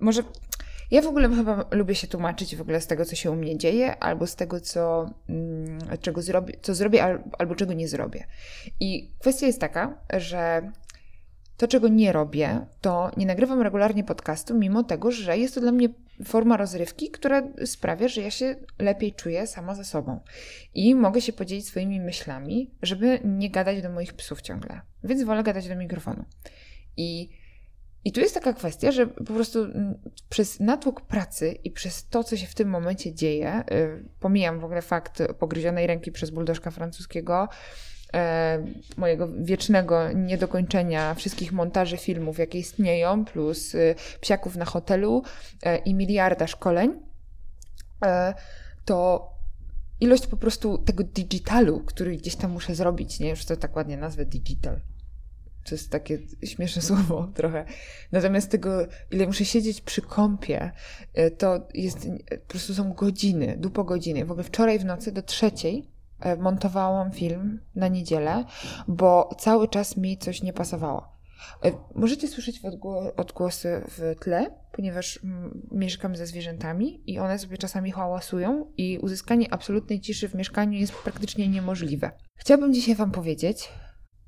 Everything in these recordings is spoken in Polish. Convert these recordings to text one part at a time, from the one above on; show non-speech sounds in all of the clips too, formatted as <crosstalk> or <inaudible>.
może ja w ogóle chyba lubię się tłumaczyć w ogóle z tego, co się u mnie dzieje, albo z tego, co, mm, czego zrobię, co zrobię, albo czego nie zrobię. I kwestia jest taka, że to, czego nie robię, to nie nagrywam regularnie podcastu, mimo tego, że jest to dla mnie forma rozrywki, która sprawia, że ja się lepiej czuję sama ze sobą. I mogę się podzielić swoimi myślami, żeby nie gadać do moich psów ciągle. Więc wolę gadać do mikrofonu. I i tu jest taka kwestia, że po prostu mm, przez natłok pracy i przez to, co się w tym momencie dzieje, y, pomijam w ogóle fakt pogryzionej ręki przez buldożka francuskiego, e, mojego wiecznego niedokończenia wszystkich montaży filmów, jakie istnieją, plus y, psiaków na hotelu i miliarda szkoleń, to ilość po prostu tego digitalu, który gdzieś tam muszę zrobić, nie? Już to tak ładnie nazwę digital to jest takie śmieszne <laughs> słowo trochę. Natomiast tego, ile muszę siedzieć przy kąpie, e, to jest, po prostu są godziny, dupo godziny. W ogóle wczoraj w nocy do trzeciej e, montowałam film na niedzielę, bo cały czas mi coś nie pasowało. E, możecie słyszeć odgłosy w tle, ponieważ mieszkam ze zwierzętami i one sobie czasami hałasują i uzyskanie absolutnej ciszy w mieszkaniu jest praktycznie niemożliwe. Chciałabym dzisiaj Wam powiedzieć,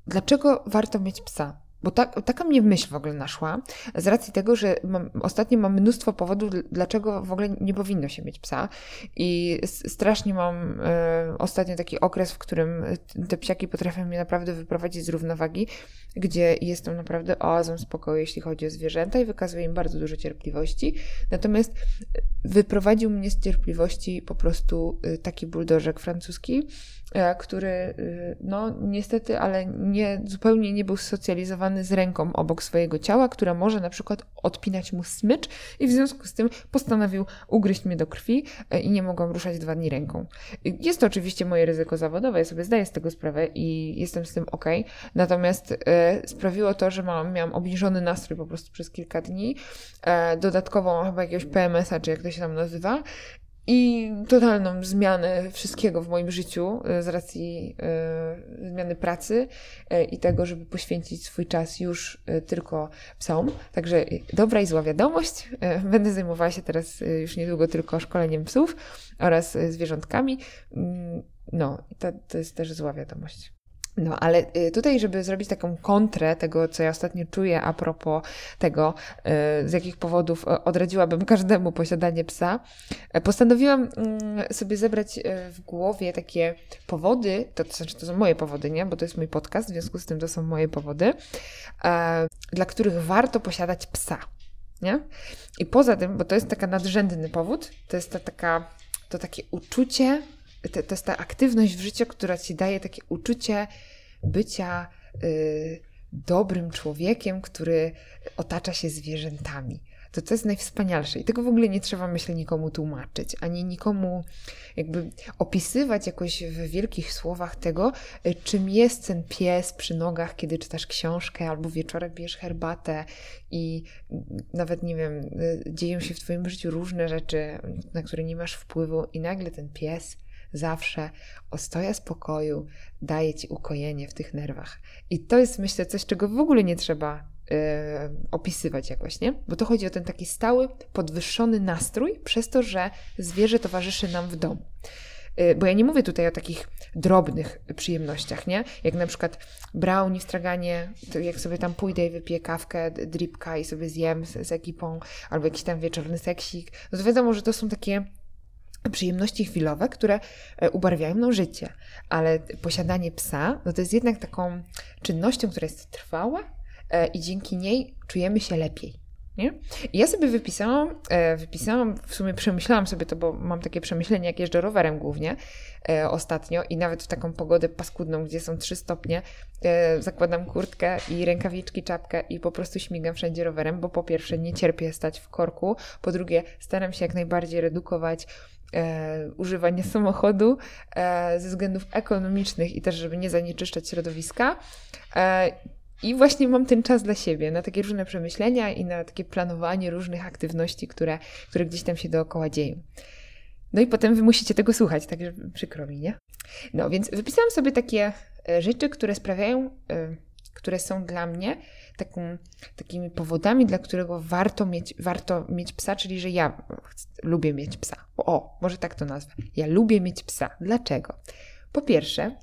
dlaczego warto mieć psa? Bo tak, taka mnie myśl w ogóle naszła, z racji tego, że mam, ostatnio mam mnóstwo powodów, dlaczego w ogóle nie powinno się mieć psa. I strasznie mam e, ostatnio taki okres, w którym te psiaki potrafią mnie naprawdę wyprowadzić z równowagi, gdzie jestem naprawdę oazą spokoju, jeśli chodzi o zwierzęta i wykazuję im bardzo dużo cierpliwości. Natomiast wyprowadził mnie z cierpliwości po prostu e, taki buldożek francuski, E, który, y, no niestety, ale nie, zupełnie nie był socjalizowany z ręką obok swojego ciała, która może na przykład odpinać mu smycz i w związku z tym postanowił ugryźć mnie do krwi e, i nie mogłam ruszać dwa dni ręką. Jest to oczywiście moje ryzyko zawodowe, ja sobie zdaję z tego sprawę i jestem z tym ok, natomiast e, sprawiło to, że mam, miałam obniżony nastrój po prostu przez kilka dni, e, dodatkowo chyba jakiegoś PMS-a, czy jak to się tam nazywa i totalną zmianę wszystkiego w moim życiu e, z racji y, zmiany pracy y, i tego, żeby poświęcić swój czas już y, tylko psom. Także dobra i zła wiadomość. <laughs> Będę zajmowała się teraz już niedługo tylko szkoleniem psów oraz zwierzątkami. Mm, no, to, to jest też zła wiadomość. No, ale y, tutaj, żeby zrobić taką kontrę tego, co ja ostatnio czuję a propos tego, y, z jakich powodów y, odradziłabym <laughs> każdemu posiadanie psa, postanowiłam mm, sobie zebrać w głowie takie powody, to, to znaczy to są moje powody, nie? Bo to jest mój podcast, w związku z tym to są moje powody, dla których warto posiadać psa, nie? I poza tym, bo to jest taka nadrzędny powód, to jest ta taka, to takie uczucie, to, to jest ta aktywność w życiu, która ci daje takie uczucie bycia y, dobrym człowiekiem, który otacza się zwierzętami. To to jest najwspanialsze i tego w ogóle nie trzeba, myślę, nikomu tłumaczyć, ani nikomu jakby opisywać jakoś w wielkich słowach tego, y, czym jest ten pies przy nogach, kiedy czytasz książkę albo wieczorem bierzesz herbatę i nawet, nie wiem, y, dzieją się w Twoim życiu różne rzeczy, na które nie masz wpływu i nagle ten pies zawsze ostoja spokoju daje ci ukojenie w tych nerwach. I to jest, myślę, coś, czego w ogóle nie trzeba yy, opisywać jakoś, nie? Bo to chodzi o ten taki stały, podwyższony nastrój, przez to, że zwierzę towarzyszy nam w domu. Yy, bo ja nie mówię tutaj o takich drobnych przyjemnościach, nie? Jak na przykład brownie w straganie, jak sobie tam pójdę i wypiję kawkę, dripka i sobie zjem z, z ekipą, albo jakiś tam wieczorny seksik, no to wiadomo, że to są takie przyjemności chwilowe, które e, ubarwiają nam życie. Ale posiadanie psa, no to jest jednak taką czynnością, która jest trwała e, i dzięki niej czujemy się lepiej. Nie? I ja sobie wypisałam, e, wypisałam, w sumie przemyślałam sobie to, bo mam takie przemyślenie, jak jeżdżę rowerem głównie e, ostatnio i nawet w taką pogodę paskudną, gdzie są 3 stopnie, e, zakładam kurtkę i rękawiczki, czapkę i po prostu śmigam wszędzie rowerem, bo po pierwsze nie cierpię stać w korku, po drugie staram się jak najbardziej redukować e, używanie samochodu e, ze względów ekonomicznych i też, żeby nie zanieczyszczać środowiska. I właśnie mam ten czas dla siebie, na takie różne przemyślenia i na takie planowanie różnych aktywności, które, które gdzieś tam się dookoła dzieją. No i potem wy musicie tego słuchać, także przykro mi, nie? No więc wypisałam sobie takie e, rzeczy, które sprawiają, e, które są dla mnie takimi powodami, dla którego warto mieć, warto mieć psa, czyli że ja lubię mieć psa. O, może tak to nazwę. Ja lubię mieć psa. Dlaczego? Po pierwsze,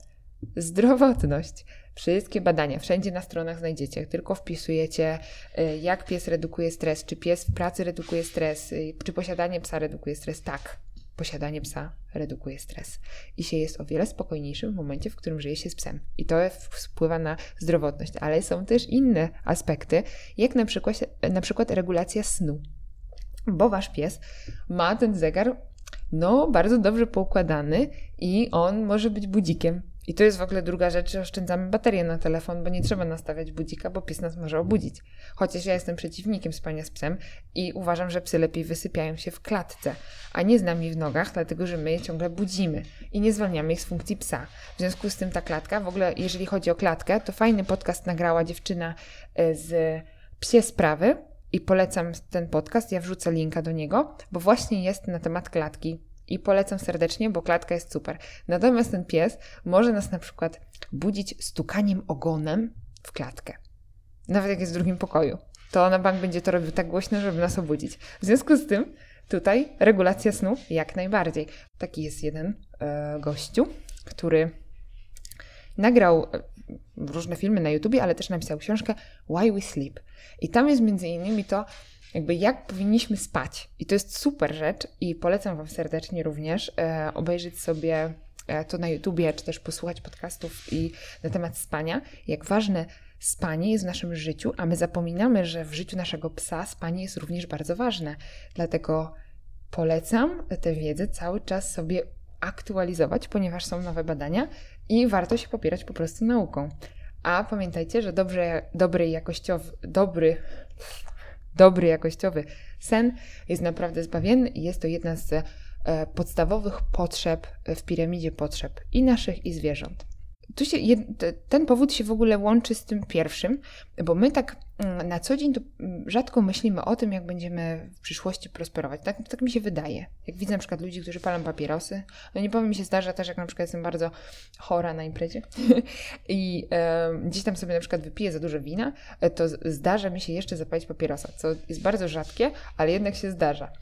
zdrowotność. Wszystkie badania, wszędzie na stronach znajdziecie. tylko wpisujecie, y, jak pies redukuje stres, czy pies w pracy redukuje stres, y, czy posiadanie psa redukuje stres. Tak, posiadanie psa redukuje stres i się jest o wiele spokojniejszym w momencie, w którym żyje się z psem. I to wpływa na zdrowotność, ale są też inne aspekty, jak na przykład, na przykład regulacja snu. Bo wasz pies ma ten zegar no, bardzo dobrze poukładany i on może być budzikiem. I to jest w ogóle druga rzecz, że oszczędzamy baterię na telefon, bo nie trzeba nastawiać budzika, bo pies nas może obudzić. Chociaż ja jestem przeciwnikiem spania z psem i uważam, że psy lepiej wysypiają się w klatce, a nie z nami w nogach, dlatego że my je ciągle budzimy i nie zwalniamy ich z funkcji psa. W związku z tym ta klatka, w ogóle jeżeli chodzi o klatkę, to fajny podcast nagrała dziewczyna e, z Psie Sprawy i polecam ten podcast, ja wrzucę linka do niego, bo właśnie jest na temat klatki i polecam serdecznie, bo klatka jest super. Natomiast ten pies może nas na przykład budzić stukaniem ogonem w klatkę. Nawet jak jest w drugim pokoju. To na bank będzie to robił tak głośno, żeby nas obudzić. W związku z tym tutaj regulacja snu jak najbardziej. Taki jest jeden e, gościu, który nagrał e, różne filmy na YouTubie, ale też napisał książkę Why We Sleep. I tam jest między innymi to, jakby jak powinniśmy spać. I to jest super rzecz i polecam Wam serdecznie również e, obejrzeć sobie e, to na YouTubie, czy też posłuchać podcastów i na temat spania, jak ważne spanie jest w naszym życiu, a my zapominamy, że w życiu naszego psa spanie jest również bardzo ważne. Dlatego polecam tę wiedzę cały czas sobie aktualizować, ponieważ są nowe badania i warto się popierać po prostu nauką. A pamiętajcie, że dobrze, dobry jakościowy, dobry, dobry jakościowy sen jest naprawdę zbawienny i jest to jedna z e, podstawowych potrzeb w piramidzie potrzeb i naszych, i zwierząt. Tu się, ten powód się w ogóle łączy z tym pierwszym, bo my tak na co dzień to mm, rzadko myślimy o tym, jak będziemy w przyszłości prosperować. Tak, tak mi się wydaje. Jak widzę na przykład ludzi, którzy palą papierosy, no nie powiem, mi się zdarza też, jak na przykład jestem bardzo chora na imprezie <laughs> i e, gdzieś tam sobie na przykład wypiję za dużo wina, e, to zdarza mi się jeszcze zapalić papierosa, co jest bardzo rzadkie, ale jednak się zdarza.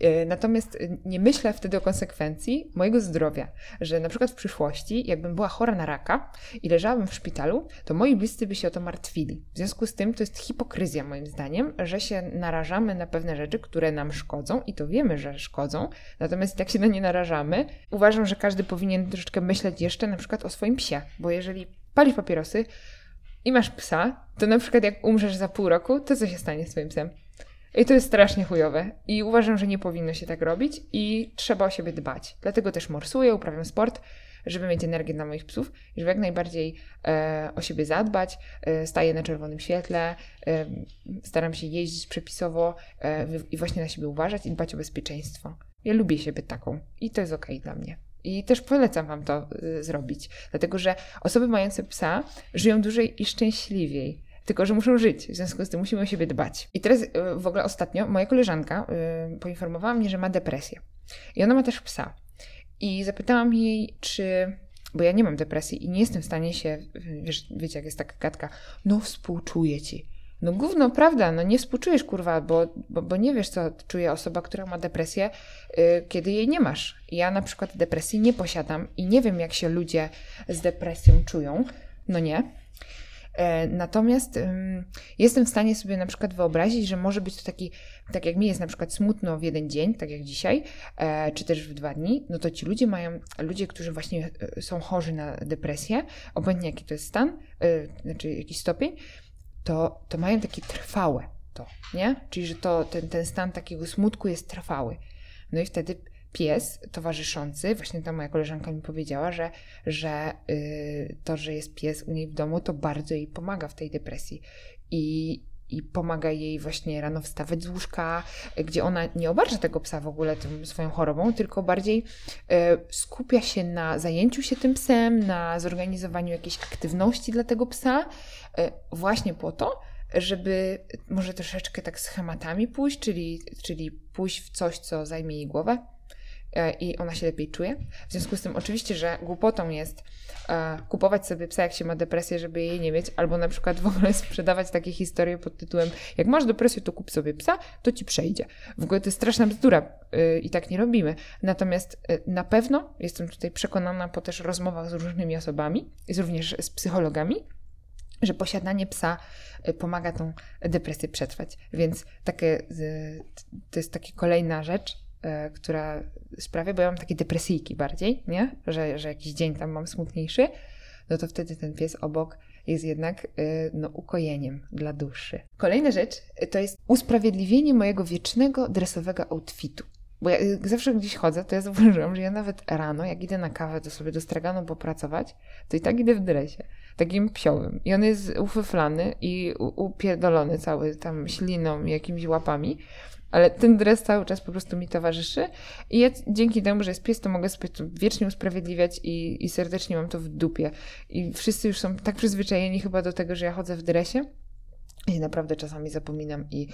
E, natomiast nie myślę wtedy o konsekwencji mojego zdrowia, że na przykład w przyszłości, jakbym była chora na raka, i leżałabym w szpitalu, to moi bliscy by się o to martwili. W związku z tym to jest hipokryzja moim zdaniem, że się narażamy na pewne rzeczy, które nam szkodzą i to wiemy, że szkodzą, natomiast i tak się na nie narażamy. Uważam, że każdy powinien troszeczkę myśleć jeszcze na przykład o swoim psie, bo jeżeli palisz papierosy i masz psa, to na przykład jak umrzesz za pół roku, to co się stanie z twoim psem? I to jest strasznie chujowe. I uważam, że nie powinno się tak robić i trzeba o siebie dbać. Dlatego też morsuję, uprawiam sport, żeby mieć energię dla moich psów, żeby jak najbardziej e, o siebie zadbać. E, staję na czerwonym świetle, e, staram się jeździć przepisowo e, i właśnie na siebie uważać i dbać o bezpieczeństwo. Ja lubię siebie taką i to jest ok dla mnie. I też polecam Wam to y, zrobić, dlatego że osoby mające psa żyją dłużej i szczęśliwiej tylko że muszą żyć. W związku z tym musimy o siebie dbać. I teraz y, w ogóle ostatnio moja koleżanka poinformowała mnie, że ma depresję. I ona ma też psa. I zapytałam jej, czy. Bo ja nie mam depresji i nie jestem w stanie się. Wiesz, wiecie, jak jest taka gadka. No, współczuję ci. No gówno, prawda, no nie współczujesz, kurwa, bo, bo, bo nie wiesz, co czuje osoba, która ma depresję, yy, kiedy jej nie masz. Ja na przykład depresji nie posiadam i nie wiem, jak się ludzie z depresją czują. No nie. E, natomiast jestem w stanie sobie na przykład wyobrazić, że może być to taki, tak jak mi jest na przykład smutno w jeden dzień, tak jak dzisiaj, e, czy też w dwa dni, no to ci ludzie mają, ludzie, którzy właśnie e, są chorzy na depresję, obojętnie jaki to jest stan, znaczy jakiś stopień, to, to mają takie trwałe to, nie? Czyli, że to, ten, ten stan takiego smutku jest trwały. No i wtedy pies towarzyszący, właśnie ta moja koleżanka mi powiedziała, że, że yy, to, że jest pies u niej w domu, to bardzo jej pomaga w tej depresji. I, i pomaga jej właśnie rano wstawać z łóżka, gdzie ona nie obarcza tego psa w ogóle tym swoją chorobą, tylko bardziej y, skupia się na zajęciu się tym psem, na zorganizowaniu jakiejś aktywności dla tego psa, y, właśnie po to, żeby może troszeczkę tak schematami pójść, czyli, czyli pójść w coś, co zajmie jej głowę, i ona się lepiej czuje. W związku z tym oczywiście, że głupotą jest e, kupować sobie psa, jak się ma depresję, żeby jej nie mieć, albo na przykład w ogóle <laughs> sprzedawać takie historie pod tytułem jak masz depresję, to kup sobie psa, to ci przejdzie. W ogóle to jest straszna bzdura e, i tak nie robimy. Natomiast na pewno jestem tutaj przekonana po też rozmowach z różnymi osobami, również z psychologami, że posiadanie psa pomaga tą depresję przetrwać. Więc takie, to jest taka kolejna rzecz, która sprawia, bo ja mam takie depresyjki bardziej, nie? Że, że jakiś dzień tam mam smutniejszy, no to wtedy ten pies obok jest jednak y, no, ukojeniem dla duszy. Kolejna rzecz to jest usprawiedliwienie mojego wiecznego dresowego outfitu. Bo ja zawsze gdzieś chodzę, to ja zauważyłam, że ja nawet rano, jak idę na kawę, to sobie do straganu popracować, to i tak idę w dresie takim psiowym. I on jest ufyflany i upierdolony cały tam śliną jakimiś łapami. Ale ten dres cały czas po prostu mi towarzyszy i ja dzięki temu, że jest pies, to mogę sobie to wiecznie usprawiedliwiać i, i serdecznie mam to w dupie. I wszyscy już są tak przyzwyczajeni chyba do tego, że ja chodzę w dresie, i naprawdę czasami zapominam i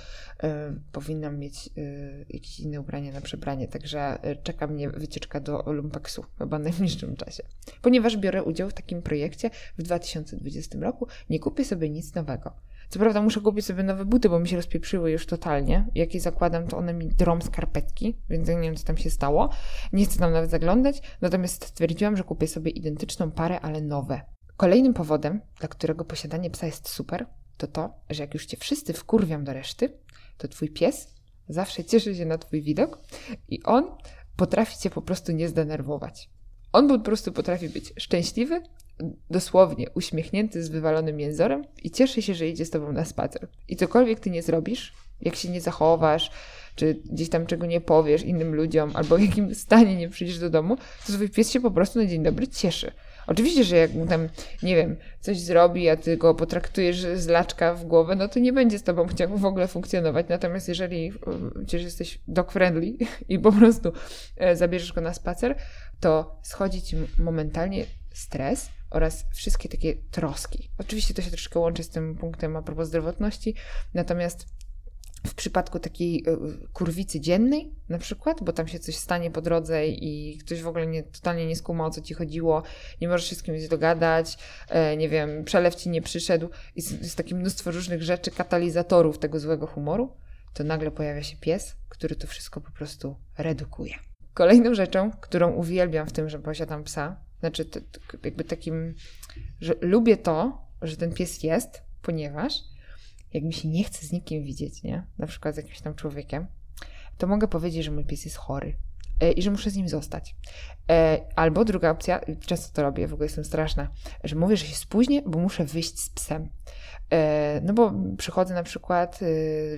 y, powinnam mieć y, jakieś inne ubranie na przebranie, także y, czeka mnie wycieczka do Olympeksu chyba w najbliższym czasie. Ponieważ biorę udział w takim projekcie w 2020 roku, nie kupię sobie nic nowego. Co prawda muszę kupić sobie nowe buty, bo mi się rozpieprzyły już totalnie. Jak je zakładam, to one mi drą skarpetki, więc nie wiem, co tam się stało. Nie chcę tam nawet zaglądać, natomiast stwierdziłam, że kupię sobie identyczną parę, ale nowe. Kolejnym powodem, dla którego posiadanie psa jest super, to to, że jak już cię wszyscy wkurwiam do reszty, to twój pies zawsze cieszy się na twój widok i on potrafi cię po prostu nie zdenerwować. On po prostu potrafi być szczęśliwy, dosłownie uśmiechnięty z wywalonym jęzorem i cieszy się, że idzie z tobą na spacer. I cokolwiek ty nie zrobisz, jak się nie zachowasz, czy gdzieś tam czego nie powiesz innym ludziom, albo w jakim stanie nie przyjdziesz do domu, to twój pies się po prostu na dzień dobry cieszy. Oczywiście, że jak mu tam, nie wiem, coś zrobi, a ty go potraktujesz z laczka w głowę, no to nie będzie z tobą chciał w ogóle funkcjonować. Natomiast jeżeli przecież jesteś dog friendly <laughs> i po prostu e, zabierzesz go na spacer, to schodzi ci momentalnie stres oraz wszystkie takie troski. Oczywiście to się troszkę łączy z tym punktem a propos zdrowotności, natomiast w przypadku takiej e, kurwicy dziennej na przykład, bo tam się coś stanie po drodze i ktoś w ogóle nie, totalnie nie skuma o co ci chodziło, nie możesz się z kimś dogadać, e, nie wiem, przelew ci nie przyszedł, jest, jest takie mnóstwo różnych rzeczy, katalizatorów tego złego humoru, to nagle pojawia się pies, który to wszystko po prostu redukuje. Kolejną rzeczą, którą uwielbiam w tym, że posiadam psa, znaczy to, to jakby takim, że lubię to, że ten pies jest, ponieważ jak mi się nie chce z nikim widzieć, nie? Na przykład z jakimś tam człowiekiem, to mogę powiedzieć, że mój pies jest chory i że muszę z nim zostać. E, albo druga opcja, często to robię, w ogóle jestem straszna, że mówię, że się spóźnię, bo muszę wyjść z psem. E, no bo przychodzę na przykład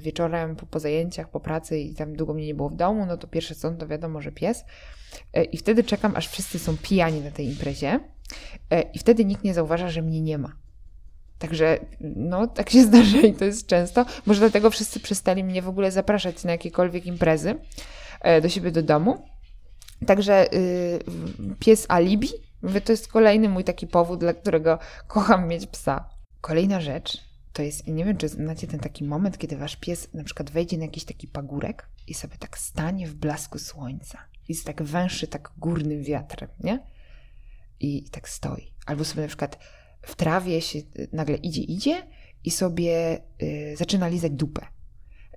wieczorem po, po zajęciach, po pracy i tam długo mnie nie było w domu, no to pierwsze co, to wiadomo, że pies. I wtedy czekam, aż wszyscy są pijani na tej imprezie i wtedy nikt nie zauważa, że mnie nie ma. Także no, tak się <laughs> zdarza i to jest często. Może dlatego wszyscy przestali mnie w ogóle zapraszać na jakiekolwiek imprezy e, do siebie do domu. Także y, pies alibi, mówię, to jest kolejny mój taki powód, dla którego kocham mieć psa. Kolejna rzecz to jest, nie wiem, czy znacie ten taki moment, kiedy wasz pies na przykład wejdzie na jakiś taki pagórek i sobie tak stanie w blasku słońca. Jest tak węższy, tak górnym wiatrem, nie? I, i tak stoi. Albo sobie na przykład w trawie się nagle idzie, idzie i sobie y, zaczyna lizać dupę.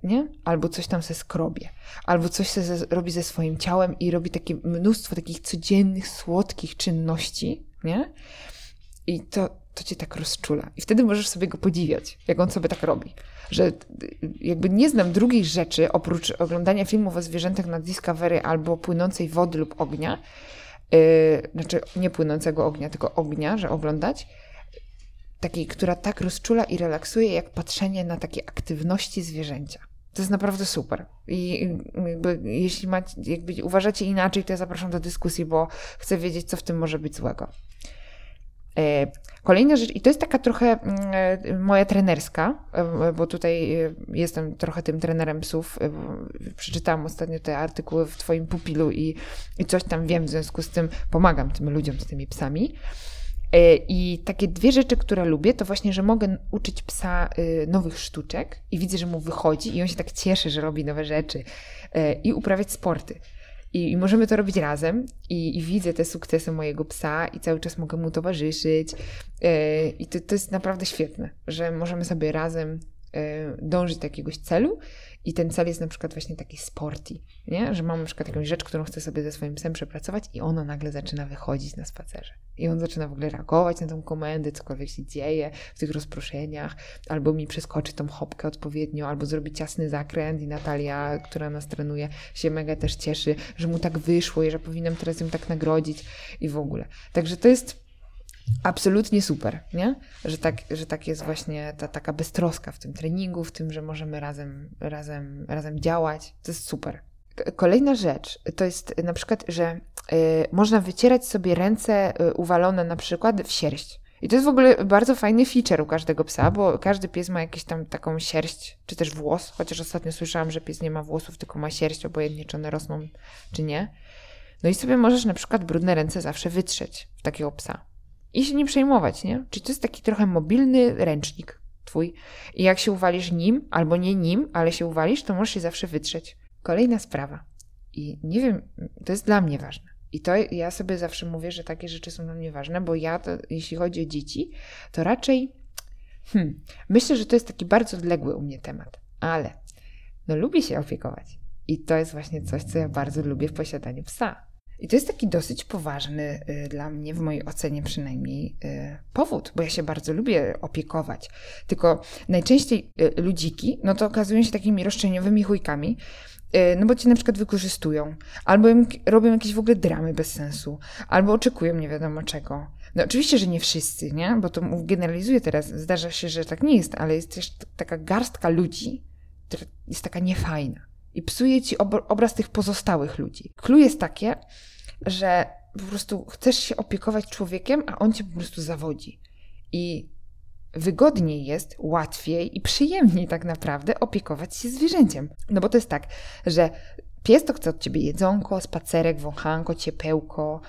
Nie? Albo coś tam se skrobie, albo coś se robi ze swoim ciałem i robi takie mnóstwo takich codziennych, słodkich czynności, nie? I to, to cię tak rozczula. I wtedy możesz sobie go podziwiać, jak on sobie tak robi. Że jakby nie znam drugiej rzeczy, oprócz oglądania filmów o zwierzętach na Discovery albo płynącej wody lub ognia, yy, znaczy nie płynącego ognia, tylko ognia, że oglądać, takiej, która tak rozczula i relaksuje, jak patrzenie na takie aktywności zwierzęcia. To jest naprawdę super. I jakby, jeśli macie, jakby uważacie inaczej, to ja zapraszam do dyskusji, bo chcę wiedzieć, co w tym może być złego. E, kolejna rzecz, i to jest taka trochę mm, e, moja trenerska, e, bo tutaj jestem trochę tym trenerem psów. Przeczytałam ostatnio te artykuły w Twoim pupilu i, i coś tam wiem, w związku z tym pomagam tym ludziom z tymi psami. E, I takie dwie rzeczy, które lubię, to właśnie, że mogę uczyć psa y, nowych sztuczek i widzę, że mu wychodzi i on się tak cieszy, że robi nowe rzeczy e, i uprawiać sporty. I, I, możemy to robić razem I, i, widzę te sukcesy mojego psa i cały czas mogę mu towarzyszyć. Yy, I to, to jest naprawdę świetne, że możemy sobie razem dążyć do jakiegoś celu i ten cel jest na przykład właśnie taki sporty, nie? że mam na przykład jakąś rzecz, którą chcę sobie ze swoim psem przepracować i ono nagle zaczyna wychodzić na spacerze. I on zaczyna w ogóle reagować na tą komendę, cokolwiek się dzieje w tych rozproszeniach, albo mi przeskoczy tą hopkę odpowiednio, albo zrobi ciasny zakręt i Natalia, która nas trenuje, się mega też cieszy, że mu tak wyszło i że powinnam teraz ją tak nagrodzić i w ogóle. Także to jest absolutnie super, nie? Że tak, że tak jest właśnie ta taka beztroska w tym treningu, w tym, że możemy razem, razem, razem działać. To jest super. Kolejna rzecz to jest na przykład, że y, można wycierać sobie ręce y, uwalone na przykład w sierść. I to jest w ogóle bardzo fajny feature u każdego psa, bo każdy pies ma jakąś tam taką sierść, czy też włos, chociaż ostatnio słyszałam, że pies nie ma włosów, tylko ma sierść, obojętnie czy one rosną, czy nie. No i sobie możesz na przykład brudne ręce zawsze wytrzeć w takiego psa i się nie przejmować, nie? Czyli to jest taki trochę mobilny ręcznik twój. I jak się uwalisz nim, albo nie nim, ale się uwalisz, to możesz się zawsze wytrzeć. Kolejna sprawa. I nie wiem, to jest dla mnie ważne. I to ja sobie zawsze mówię, że takie rzeczy są dla mnie ważne, bo ja, to, jeśli chodzi o dzieci, to raczej hmm, myślę, że to jest taki bardzo odległy u mnie temat, ale no lubię się opiekować. I to jest właśnie coś, co ja bardzo lubię w posiadaniu psa. I to jest taki dosyć poważny y, dla mnie, w mojej ocenie przynajmniej, y, powód, bo ja się bardzo lubię opiekować. Tylko najczęściej y, ludziki, no to okazują się takimi roszczeniowymi chujkami, no bo cię na przykład wykorzystują, albo robią jakieś w ogóle dramy bez sensu, albo oczekują nie wiadomo czego. No oczywiście, że nie wszyscy, nie? Bo to generalizuję teraz, zdarza się, że tak nie jest, ale jest też taka garstka ludzi, która jest taka niefajna i psuje ci obraz tych pozostałych ludzi. Clue jest takie, że po prostu chcesz się opiekować człowiekiem, a on cię po prostu zawodzi. I wygodniej jest, łatwiej i przyjemniej tak naprawdę opiekować się zwierzęciem. No bo to jest tak, że pies to chce od ciebie jedzonko, spacerek, wąchanko, ciepełko,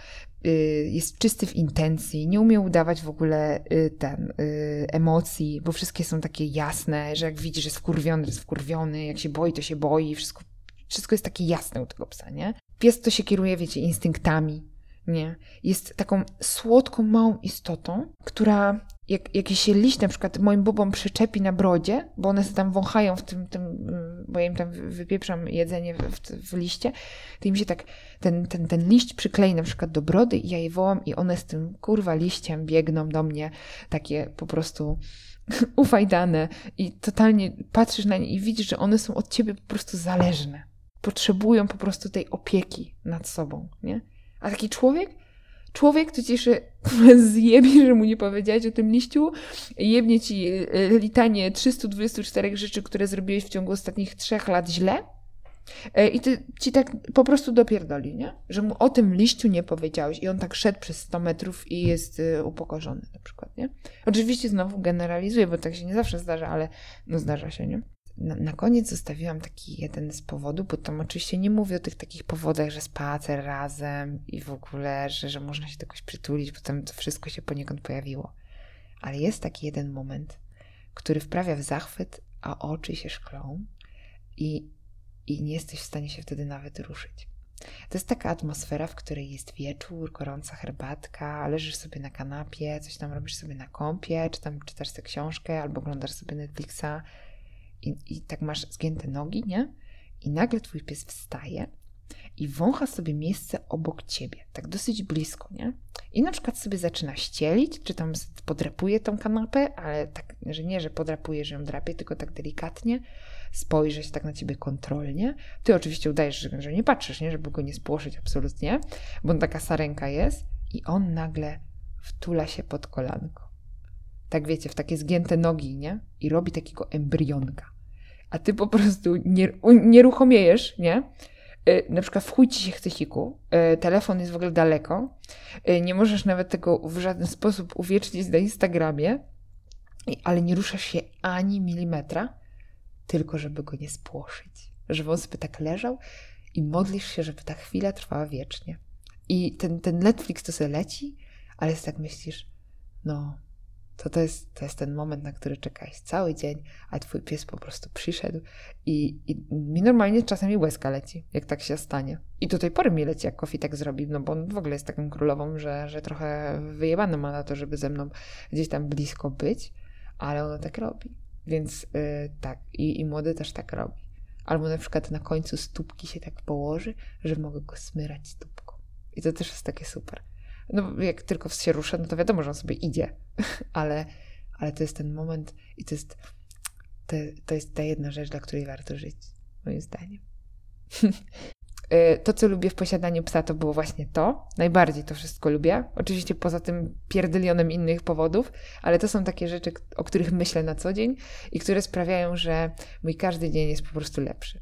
jest czysty w intencji, nie umie udawać w ogóle yy, ten, yy, emocji, bo wszystkie są takie jasne, że jak widzi, że jest wkurwiony, jest wkurwiony, jak się boi, to się boi, wszystko, wszystko jest takie jasne u tego psa, nie? Pies to się kieruje, wiecie, instynktami, nie? Jest taką słodką, małą istotą, która jak jakiś liść na przykład moim bobom przyczepi na brodzie, bo one się tam wąchają w tym, tym bo ja im tam wypieprzam jedzenie w, w, w liście, to im się tak ten, ten, ten liść przyklei na przykład do brody i ja je wołam i one z tym kurwa liściem biegną do mnie, takie po prostu <laughs> ufajdane i totalnie patrzysz na nie i widzisz, że one są od ciebie po prostu zależne potrzebują po prostu tej opieki nad sobą, nie? A taki człowiek, człowiek to ci się zjebie, że mu nie powiedziałeś o tym liściu, jebnie ci e, litanie 324 rzeczy, które zrobiłeś w ciągu ostatnich trzech lat źle e, i ty ci tak po prostu dopierdoli, nie? Że mu o tym liściu nie powiedziałeś i on tak szedł przez 100 metrów i jest e, upokorzony na przykład, nie? Oczywiście znowu generalizuję, bo tak się nie zawsze zdarza, ale no zdarza się, nie? Na, na, koniec zostawiłam taki jeden z powodów, bo tam oczywiście nie mówię o tych takich powodach, że spacer razem i w ogóle, że, że można się jakoś przytulić, bo tam to wszystko się poniekąd pojawiło. Ale jest taki jeden moment, który wprawia w zachwyt, a oczy się szklą i, i nie jesteś w stanie się wtedy nawet ruszyć. To jest taka atmosfera, w której jest wieczór, gorąca herbatka, leżysz sobie na kanapie, coś tam robisz sobie na kąpie, czy tam czytasz sobie książkę, albo oglądasz sobie Netflixa i, i tak masz zgięte nogi, nie? I nagle twój pies wstaje i wącha sobie miejsce obok ciebie, tak dosyć blisko, nie? I na przykład sobie zaczyna ścielić, czy tam podrapuje tą kanapę, ale tak, że nie, że podrapuje, że ją drapie, tylko tak delikatnie, spojrzy się tak na ciebie kontrolnie. Ty oczywiście udajesz, że, że nie patrzysz, nie? Żeby go nie spłoszyć absolutnie, bo taka sarenka jest i on nagle wtula się pod kolanko tak wiecie, w takie zgięte nogi, nie? I robi takiego embrionka. A ty po prostu nie, nieruchomiejesz, nie? Y, na przykład w chuj ci się chce siku, y, telefon jest w ogóle daleko, y, nie możesz nawet tego w żaden sposób uwiecznić na Instagramie, ale nie ruszasz się ani milimetra, tylko żeby go nie spłoszyć. Żeby on sobie tak leżał i modlisz się, żeby ta chwila trwała wiecznie. I ten, ten Netflix to sobie leci, ale tak myślisz, no, to to jest, to jest ten moment, na który czekałeś cały dzień, a twój pies po prostu przyszedł i, i mi normalnie czasami łezka leci, jak tak się stanie. I do tej pory mi leci, jak Kofi tak zrobi, no bo on w ogóle jest taką królową, że, że trochę wyjebane ma na to, żeby ze mną gdzieś tam blisko być, ale ona tak robi. Więc yy, tak, I, i młody też tak robi. Albo na przykład na końcu stópki się tak położy, że mogę go smyrać stópką. I to też jest takie super. No, jak tylko się ruszę, no to wiadomo, że on sobie idzie, <laughs> ale, ale to jest ten moment i to jest, to, to jest ta jedna rzecz, dla której warto żyć, moim zdaniem. <laughs> E, to, co lubię w posiadaniu psa, to było właśnie to. Najbardziej to wszystko lubię. Oczywiście poza tym pierdylionem innych powodów, ale to są takie rzeczy, o których myślę na co dzień i które sprawiają, że mój każdy dzień jest po prostu lepszy.